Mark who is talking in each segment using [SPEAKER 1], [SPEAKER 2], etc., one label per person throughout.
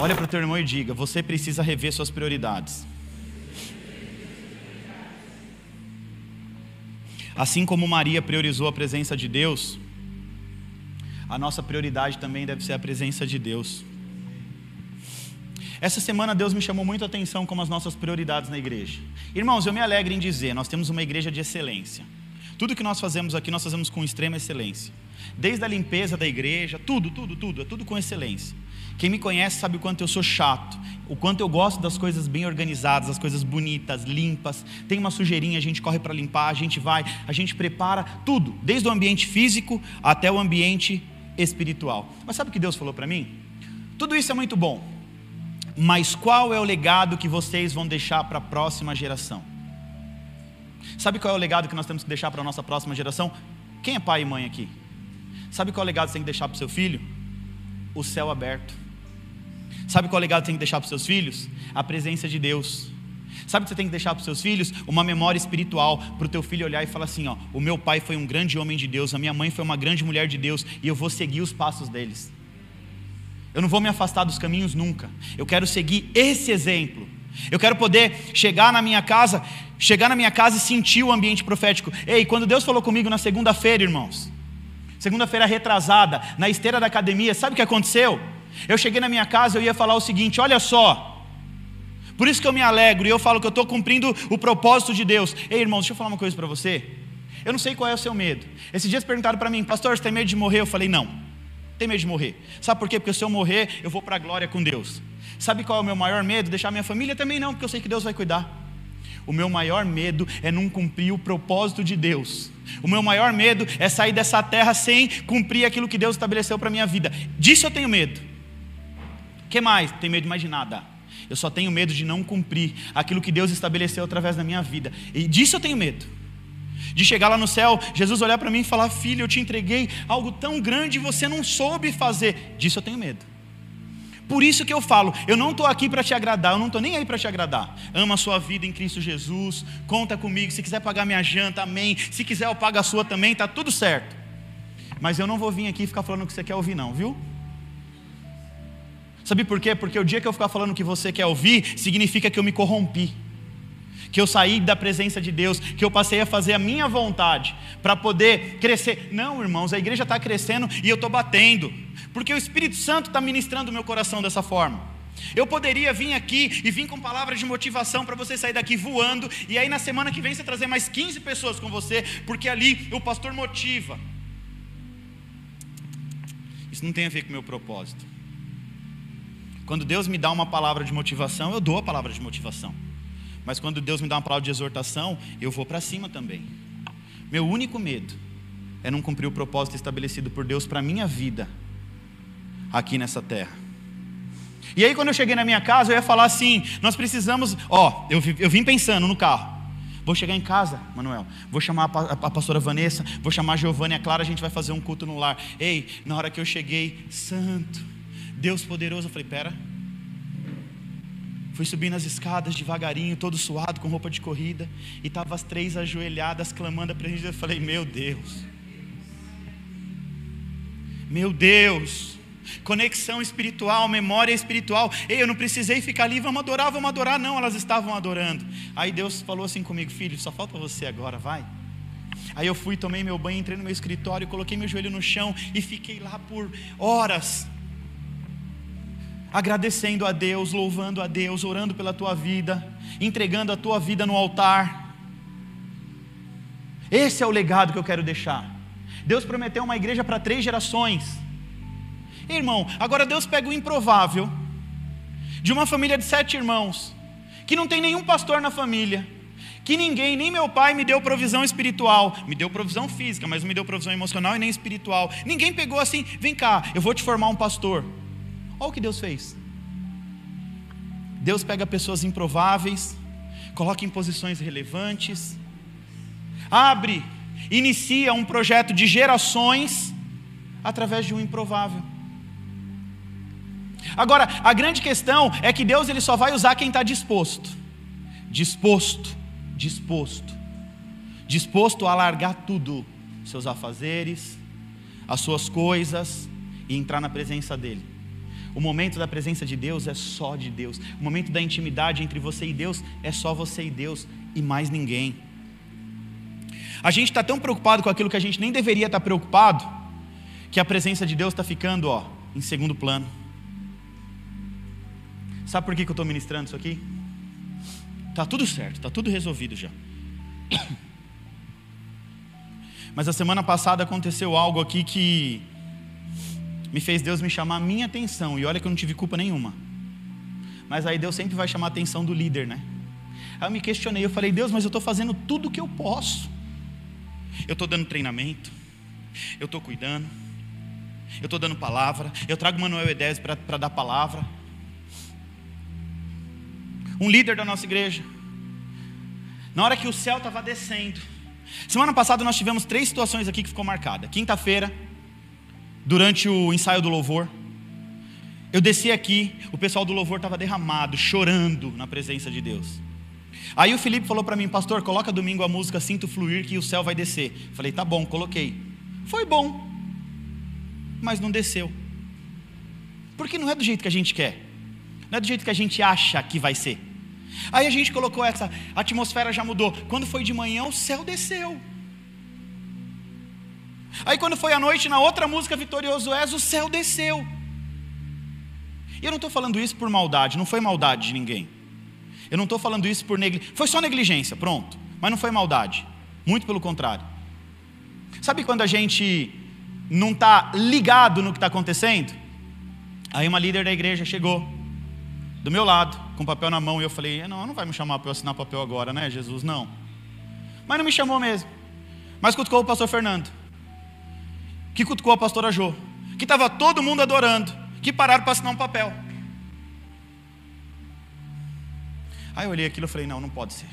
[SPEAKER 1] Olha para o teu irmão e diga: você precisa rever suas prioridades. Assim como Maria priorizou a presença de Deus, a nossa prioridade também deve ser a presença de Deus. Essa semana Deus me chamou muito a atenção com as nossas prioridades na igreja. Irmãos, eu me alegro em dizer, nós temos uma igreja de excelência. Tudo que nós fazemos aqui, nós fazemos com extrema excelência. Desde a limpeza da igreja, tudo, tudo, tudo, é tudo com excelência. Quem me conhece sabe o quanto eu sou chato, o quanto eu gosto das coisas bem organizadas, as coisas bonitas, limpas. Tem uma sujeirinha, a gente corre para limpar, a gente vai, a gente prepara tudo, desde o ambiente físico até o ambiente espiritual. Mas sabe o que Deus falou para mim? Tudo isso é muito bom, mas qual é o legado que vocês vão deixar para a próxima geração? Sabe qual é o legado que nós temos que deixar para a nossa próxima geração? Quem é pai e mãe aqui? Sabe qual é o legado que você tem que deixar para o seu filho? O céu aberto. Sabe qual legado tem que deixar para os seus filhos? A presença de Deus. Sabe o que você tem que deixar para os seus filhos? Uma memória espiritual para o teu filho olhar e falar assim: ó, o meu pai foi um grande homem de Deus, a minha mãe foi uma grande mulher de Deus e eu vou seguir os passos deles. Eu não vou me afastar dos caminhos nunca. Eu quero seguir esse exemplo. Eu quero poder chegar na minha casa, chegar na minha casa e sentir o ambiente profético. Ei, quando Deus falou comigo na segunda-feira, irmãos, segunda-feira retrasada, na esteira da academia, sabe o que aconteceu? Eu cheguei na minha casa, eu ia falar o seguinte: olha só, por isso que eu me alegro e eu falo que eu estou cumprindo o propósito de Deus. Ei, irmãos, deixa eu falar uma coisa para você. Eu não sei qual é o seu medo. Esses dias perguntaram para mim, pastor, você tem medo de morrer? Eu falei, não, tem medo de morrer. Sabe por quê? Porque se eu morrer, eu vou para a glória com Deus. Sabe qual é o meu maior medo? Deixar minha família também não, porque eu sei que Deus vai cuidar. O meu maior medo é não cumprir o propósito de Deus. O meu maior medo é sair dessa terra sem cumprir aquilo que Deus estabeleceu para minha vida. Disso eu tenho medo. Que mais? Tenho medo de mais de nada. Eu só tenho medo de não cumprir aquilo que Deus estabeleceu através da minha vida. E disso eu tenho medo. De chegar lá no céu, Jesus olhar para mim e falar: Filho, eu te entreguei algo tão grande e você não soube fazer. Disso eu tenho medo. Por isso que eu falo, eu não estou aqui para te agradar, eu não estou nem aí para te agradar. Ama a sua vida em Cristo Jesus, conta comigo. Se quiser pagar minha janta, amém. Se quiser eu pago a sua também, está tudo certo. Mas eu não vou vir aqui ficar falando o que você quer ouvir, não, viu? Sabe por quê? Porque o dia que eu ficar falando o que você quer ouvir, significa que eu me corrompi que eu saí da presença de Deus, que eu passei a fazer a minha vontade para poder crescer. Não, irmãos, a igreja está crescendo e eu estou batendo porque o Espírito Santo está ministrando o meu coração dessa forma. Eu poderia vir aqui e vir com palavras de motivação para você sair daqui voando, e aí na semana que vem você trazer mais 15 pessoas com você, porque ali o pastor motiva. Isso não tem a ver com o meu propósito. Quando Deus me dá uma palavra de motivação, eu dou a palavra de motivação. Mas quando Deus me dá uma palavra de exortação, eu vou para cima também. Meu único medo é não cumprir o propósito estabelecido por Deus para minha vida aqui nessa terra. E aí, quando eu cheguei na minha casa, eu ia falar assim: nós precisamos, ó, eu, eu vim pensando no carro. Vou chegar em casa, Manuel. Vou chamar a, a, a pastora Vanessa, vou chamar a Giovana e a Clara, a gente vai fazer um culto no lar. Ei, na hora que eu cheguei, santo, Deus poderoso, eu falei: pera. Fui subindo as escadas devagarinho, todo suado, com roupa de corrida, e estavam as três ajoelhadas, clamando a presença. Eu falei: Meu Deus, meu Deus, conexão espiritual, memória espiritual. Ei, eu não precisei ficar ali, vamos adorar, vamos adorar. Não, elas estavam adorando. Aí Deus falou assim comigo, filho, só falta você agora, vai. Aí eu fui, tomei meu banho, entrei no meu escritório, coloquei meu joelho no chão e fiquei lá por horas. Agradecendo a Deus, louvando a Deus, orando pela tua vida, entregando a tua vida no altar. Esse é o legado que eu quero deixar. Deus prometeu uma igreja para três gerações. Irmão, agora Deus pega o improvável de uma família de sete irmãos, que não tem nenhum pastor na família, que ninguém, nem meu pai me deu provisão espiritual, me deu provisão física, mas não me deu provisão emocional e nem espiritual. Ninguém pegou assim, vem cá, eu vou te formar um pastor. Olha o que Deus fez. Deus pega pessoas improváveis, coloca em posições relevantes, abre, inicia um projeto de gerações através de um improvável. Agora, a grande questão é que Deus ele só vai usar quem está disposto. Disposto, disposto. Disposto a largar tudo, seus afazeres, as suas coisas, e entrar na presença dEle. O momento da presença de Deus é só de Deus. O momento da intimidade entre você e Deus é só você e Deus e mais ninguém. A gente está tão preocupado com aquilo que a gente nem deveria estar tá preocupado, que a presença de Deus está ficando ó, em segundo plano. Sabe por que, que eu estou ministrando isso aqui? Está tudo certo, está tudo resolvido já. Mas a semana passada aconteceu algo aqui que me fez Deus me chamar a minha atenção. E olha que eu não tive culpa nenhuma. Mas aí Deus sempre vai chamar a atenção do líder, né? Aí eu me questionei, eu falei, Deus, mas eu estou fazendo tudo o que eu posso. Eu estou dando treinamento, eu estou cuidando, eu estou dando palavra, eu trago Manuel Edés para dar palavra. Um líder da nossa igreja. Na hora que o céu estava descendo. Semana passada nós tivemos três situações aqui que ficou marcada. Quinta-feira, durante o ensaio do louvor. Eu desci aqui, o pessoal do louvor estava derramado, chorando na presença de Deus. Aí o Felipe falou para mim, pastor, coloca domingo a música Sinto Fluir que o céu vai descer. Falei, tá bom, coloquei. Foi bom, mas não desceu. Porque não é do jeito que a gente quer, não é do jeito que a gente acha que vai ser. Aí a gente colocou essa, a atmosfera já mudou. Quando foi de manhã, o céu desceu. Aí quando foi à noite, na outra música Vitorioso És, o céu desceu. E eu não estou falando isso por maldade, não foi maldade de ninguém. Eu não estou falando isso por negligência. Foi só negligência, pronto. Mas não foi maldade. Muito pelo contrário. Sabe quando a gente não está ligado no que está acontecendo? Aí uma líder da igreja chegou do meu lado, com papel na mão, e eu falei: Não, não vai me chamar para eu assinar papel agora, né, Jesus? Não. Mas não me chamou mesmo. Mas cutucou o pastor Fernando que cutucou a pastora Jô, que estava todo mundo adorando, que pararam para assinar um papel. Aí eu olhei aquilo e falei: não, não pode ser.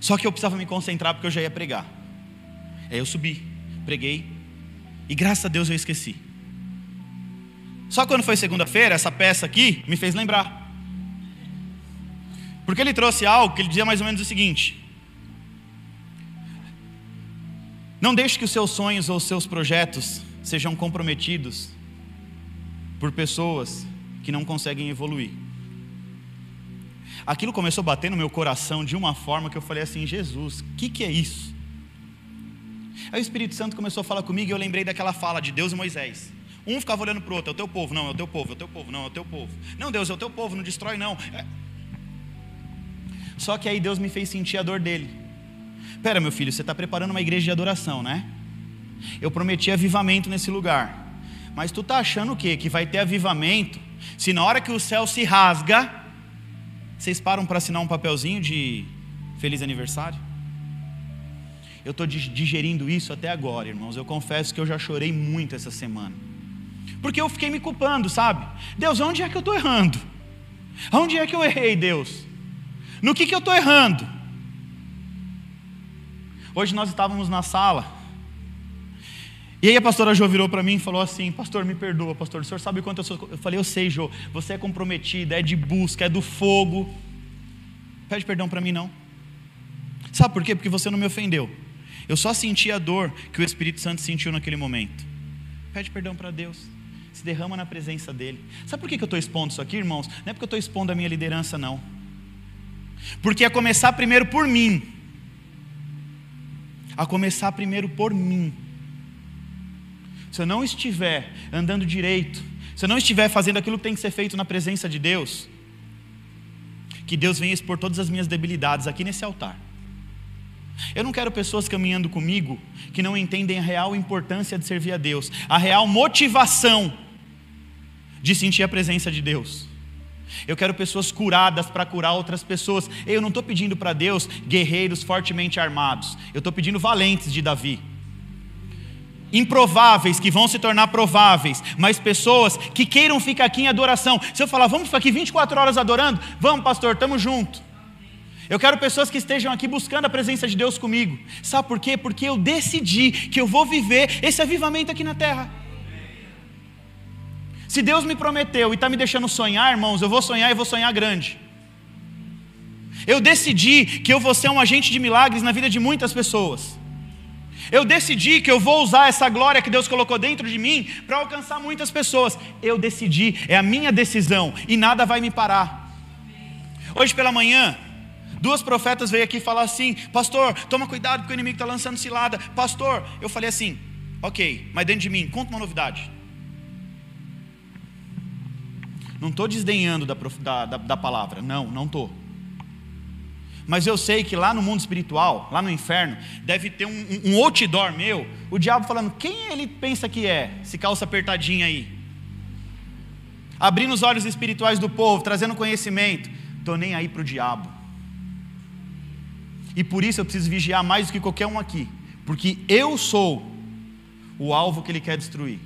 [SPEAKER 1] Só que eu precisava me concentrar porque eu já ia pregar. Aí eu subi, preguei, e graças a Deus eu esqueci. Só quando foi segunda-feira, essa peça aqui me fez lembrar. Porque ele trouxe algo que ele dizia mais ou menos o seguinte: Não deixe que os seus sonhos ou os seus projetos sejam comprometidos por pessoas que não conseguem evoluir. Aquilo começou a bater no meu coração de uma forma que eu falei assim: Jesus, o que, que é isso? Aí o Espírito Santo começou a falar comigo e eu lembrei daquela fala de Deus e Moisés. Um ficava olhando para o outro: é o teu povo, não, é o teu povo, é o teu povo, não, é o teu povo. Não, Deus, é o teu povo, não destrói, não. É... Só que aí Deus me fez sentir a dor dele. Pera, meu filho, você está preparando uma igreja de adoração, né? Eu prometi avivamento nesse lugar. Mas tu está achando o quê? Que vai ter avivamento se na hora que o céu se rasga, vocês param para assinar um papelzinho de feliz aniversário? Eu estou digerindo isso até agora, irmãos. Eu confesso que eu já chorei muito essa semana. Porque eu fiquei me culpando, sabe? Deus, onde é que eu estou errando? Onde é que eu errei, Deus? No que, que eu estou errando? Hoje nós estávamos na sala. E aí a pastora Jo virou para mim e falou assim: Pastor, me perdoa, pastor. O senhor sabe quanto eu sou. Eu falei: Eu sei, Jo. Você é comprometida, é de busca, é do fogo. Pede perdão para mim, não. Sabe por quê? Porque você não me ofendeu. Eu só senti a dor que o Espírito Santo sentiu naquele momento. Pede perdão para Deus. Se derrama na presença dEle. Sabe por que eu estou expondo isso aqui, irmãos? Não é porque eu estou expondo a minha liderança, não. Porque é começar primeiro por mim a começar primeiro por mim. Se eu não estiver andando direito, se eu não estiver fazendo aquilo que tem que ser feito na presença de Deus, que Deus venha expor todas as minhas debilidades aqui nesse altar. Eu não quero pessoas caminhando comigo que não entendem a real importância de servir a Deus, a real motivação de sentir a presença de Deus. Eu quero pessoas curadas para curar outras pessoas. Eu não estou pedindo para Deus guerreiros fortemente armados. Eu estou pedindo valentes de Davi. Improváveis que vão se tornar prováveis, mas pessoas que queiram ficar aqui em adoração. Se eu falar, vamos ficar aqui 24 horas adorando, vamos, pastor, estamos juntos. Eu quero pessoas que estejam aqui buscando a presença de Deus comigo. Sabe por quê? Porque eu decidi que eu vou viver esse avivamento aqui na terra. Se Deus me prometeu e está me deixando sonhar, irmãos, eu vou sonhar e vou sonhar grande. Eu decidi que eu vou ser um agente de milagres na vida de muitas pessoas. Eu decidi que eu vou usar essa glória que Deus colocou dentro de mim para alcançar muitas pessoas. Eu decidi, é a minha decisão e nada vai me parar. Hoje pela manhã, duas profetas veio aqui falar assim: Pastor, toma cuidado porque o inimigo está lançando cilada. Pastor, eu falei assim: Ok, mas dentro de mim, conta uma novidade. Não estou desdenhando da, da, da, da palavra, não, não estou. Mas eu sei que lá no mundo espiritual, lá no inferno, deve ter um, um outdoor meu, o diabo falando: quem ele pensa que é, esse calça apertadinha aí? Abrindo os olhos espirituais do povo, trazendo conhecimento. Estou nem aí para o diabo. E por isso eu preciso vigiar mais do que qualquer um aqui, porque eu sou o alvo que ele quer destruir.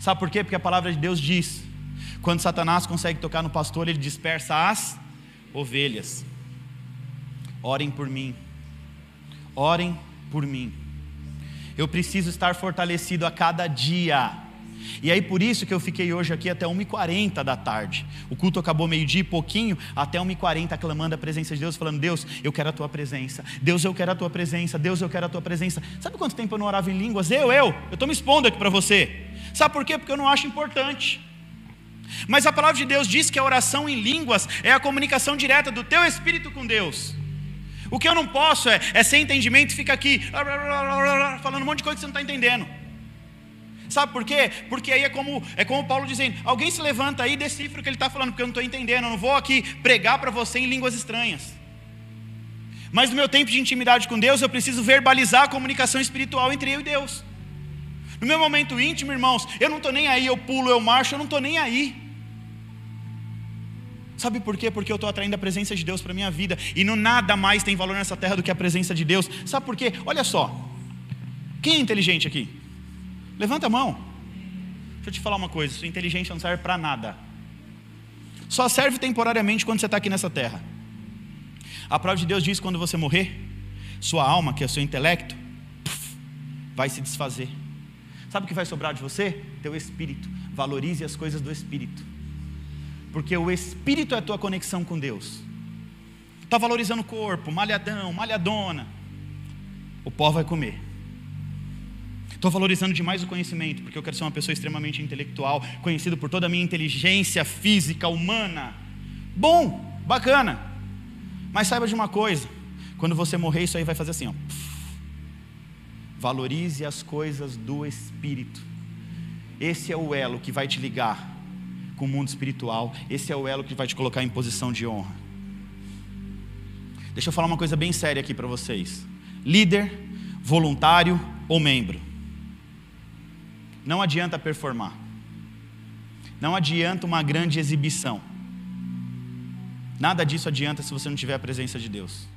[SPEAKER 1] Sabe por quê? Porque a palavra de Deus diz: quando Satanás consegue tocar no pastor, ele dispersa as ovelhas. Orem por mim. Orem por mim. Eu preciso estar fortalecido a cada dia. E aí por isso que eu fiquei hoje aqui até 1h40 da tarde. O culto acabou meio-dia e pouquinho, até 1h40 clamando a presença de Deus, falando: Deus, eu quero a tua presença. Deus, eu quero a tua presença. Deus, eu quero a tua presença. Sabe quanto tempo eu não orava em línguas? Eu, eu, eu estou me expondo aqui para você. Sabe por quê? Porque eu não acho importante. Mas a palavra de Deus diz que a oração em línguas é a comunicação direta do teu espírito com Deus. O que eu não posso é, é sem entendimento, fica aqui falando um monte de coisa que você não está entendendo. Sabe por quê? Porque aí é como, é como Paulo dizendo: alguém se levanta aí e decifra o que ele está falando, porque eu não estou entendendo, eu não vou aqui pregar para você em línguas estranhas. Mas no meu tempo de intimidade com Deus, eu preciso verbalizar a comunicação espiritual entre eu e Deus. No meu momento íntimo, irmãos, eu não estou nem aí, eu pulo, eu marcho, eu não estou nem aí. Sabe por quê? Porque eu estou atraindo a presença de Deus para a minha vida. E não nada mais tem valor nessa terra do que a presença de Deus. Sabe por quê? Olha só. Quem é inteligente aqui? Levanta a mão. Deixa eu te falar uma coisa: sua inteligência não serve para nada. Só serve temporariamente quando você está aqui nessa terra. A prova de Deus diz: quando você morrer, sua alma, que é o seu intelecto, vai se desfazer. Sabe o que vai sobrar de você? Teu espírito. Valorize as coisas do espírito porque o Espírito é a tua conexão com Deus. Está valorizando o corpo, malhadão, malhadona. O pó vai comer. Estou valorizando demais o conhecimento, porque eu quero ser uma pessoa extremamente intelectual, conhecido por toda a minha inteligência física, humana. Bom, bacana. Mas saiba de uma coisa: quando você morrer, isso aí vai fazer assim, ó. Valorize as coisas do Espírito. Esse é o elo que vai te ligar com o mundo espiritual. Esse é o elo que vai te colocar em posição de honra. Deixa eu falar uma coisa bem séria aqui para vocês: líder, voluntário ou membro. Não adianta performar. Não adianta uma grande exibição. Nada disso adianta se você não tiver a presença de Deus.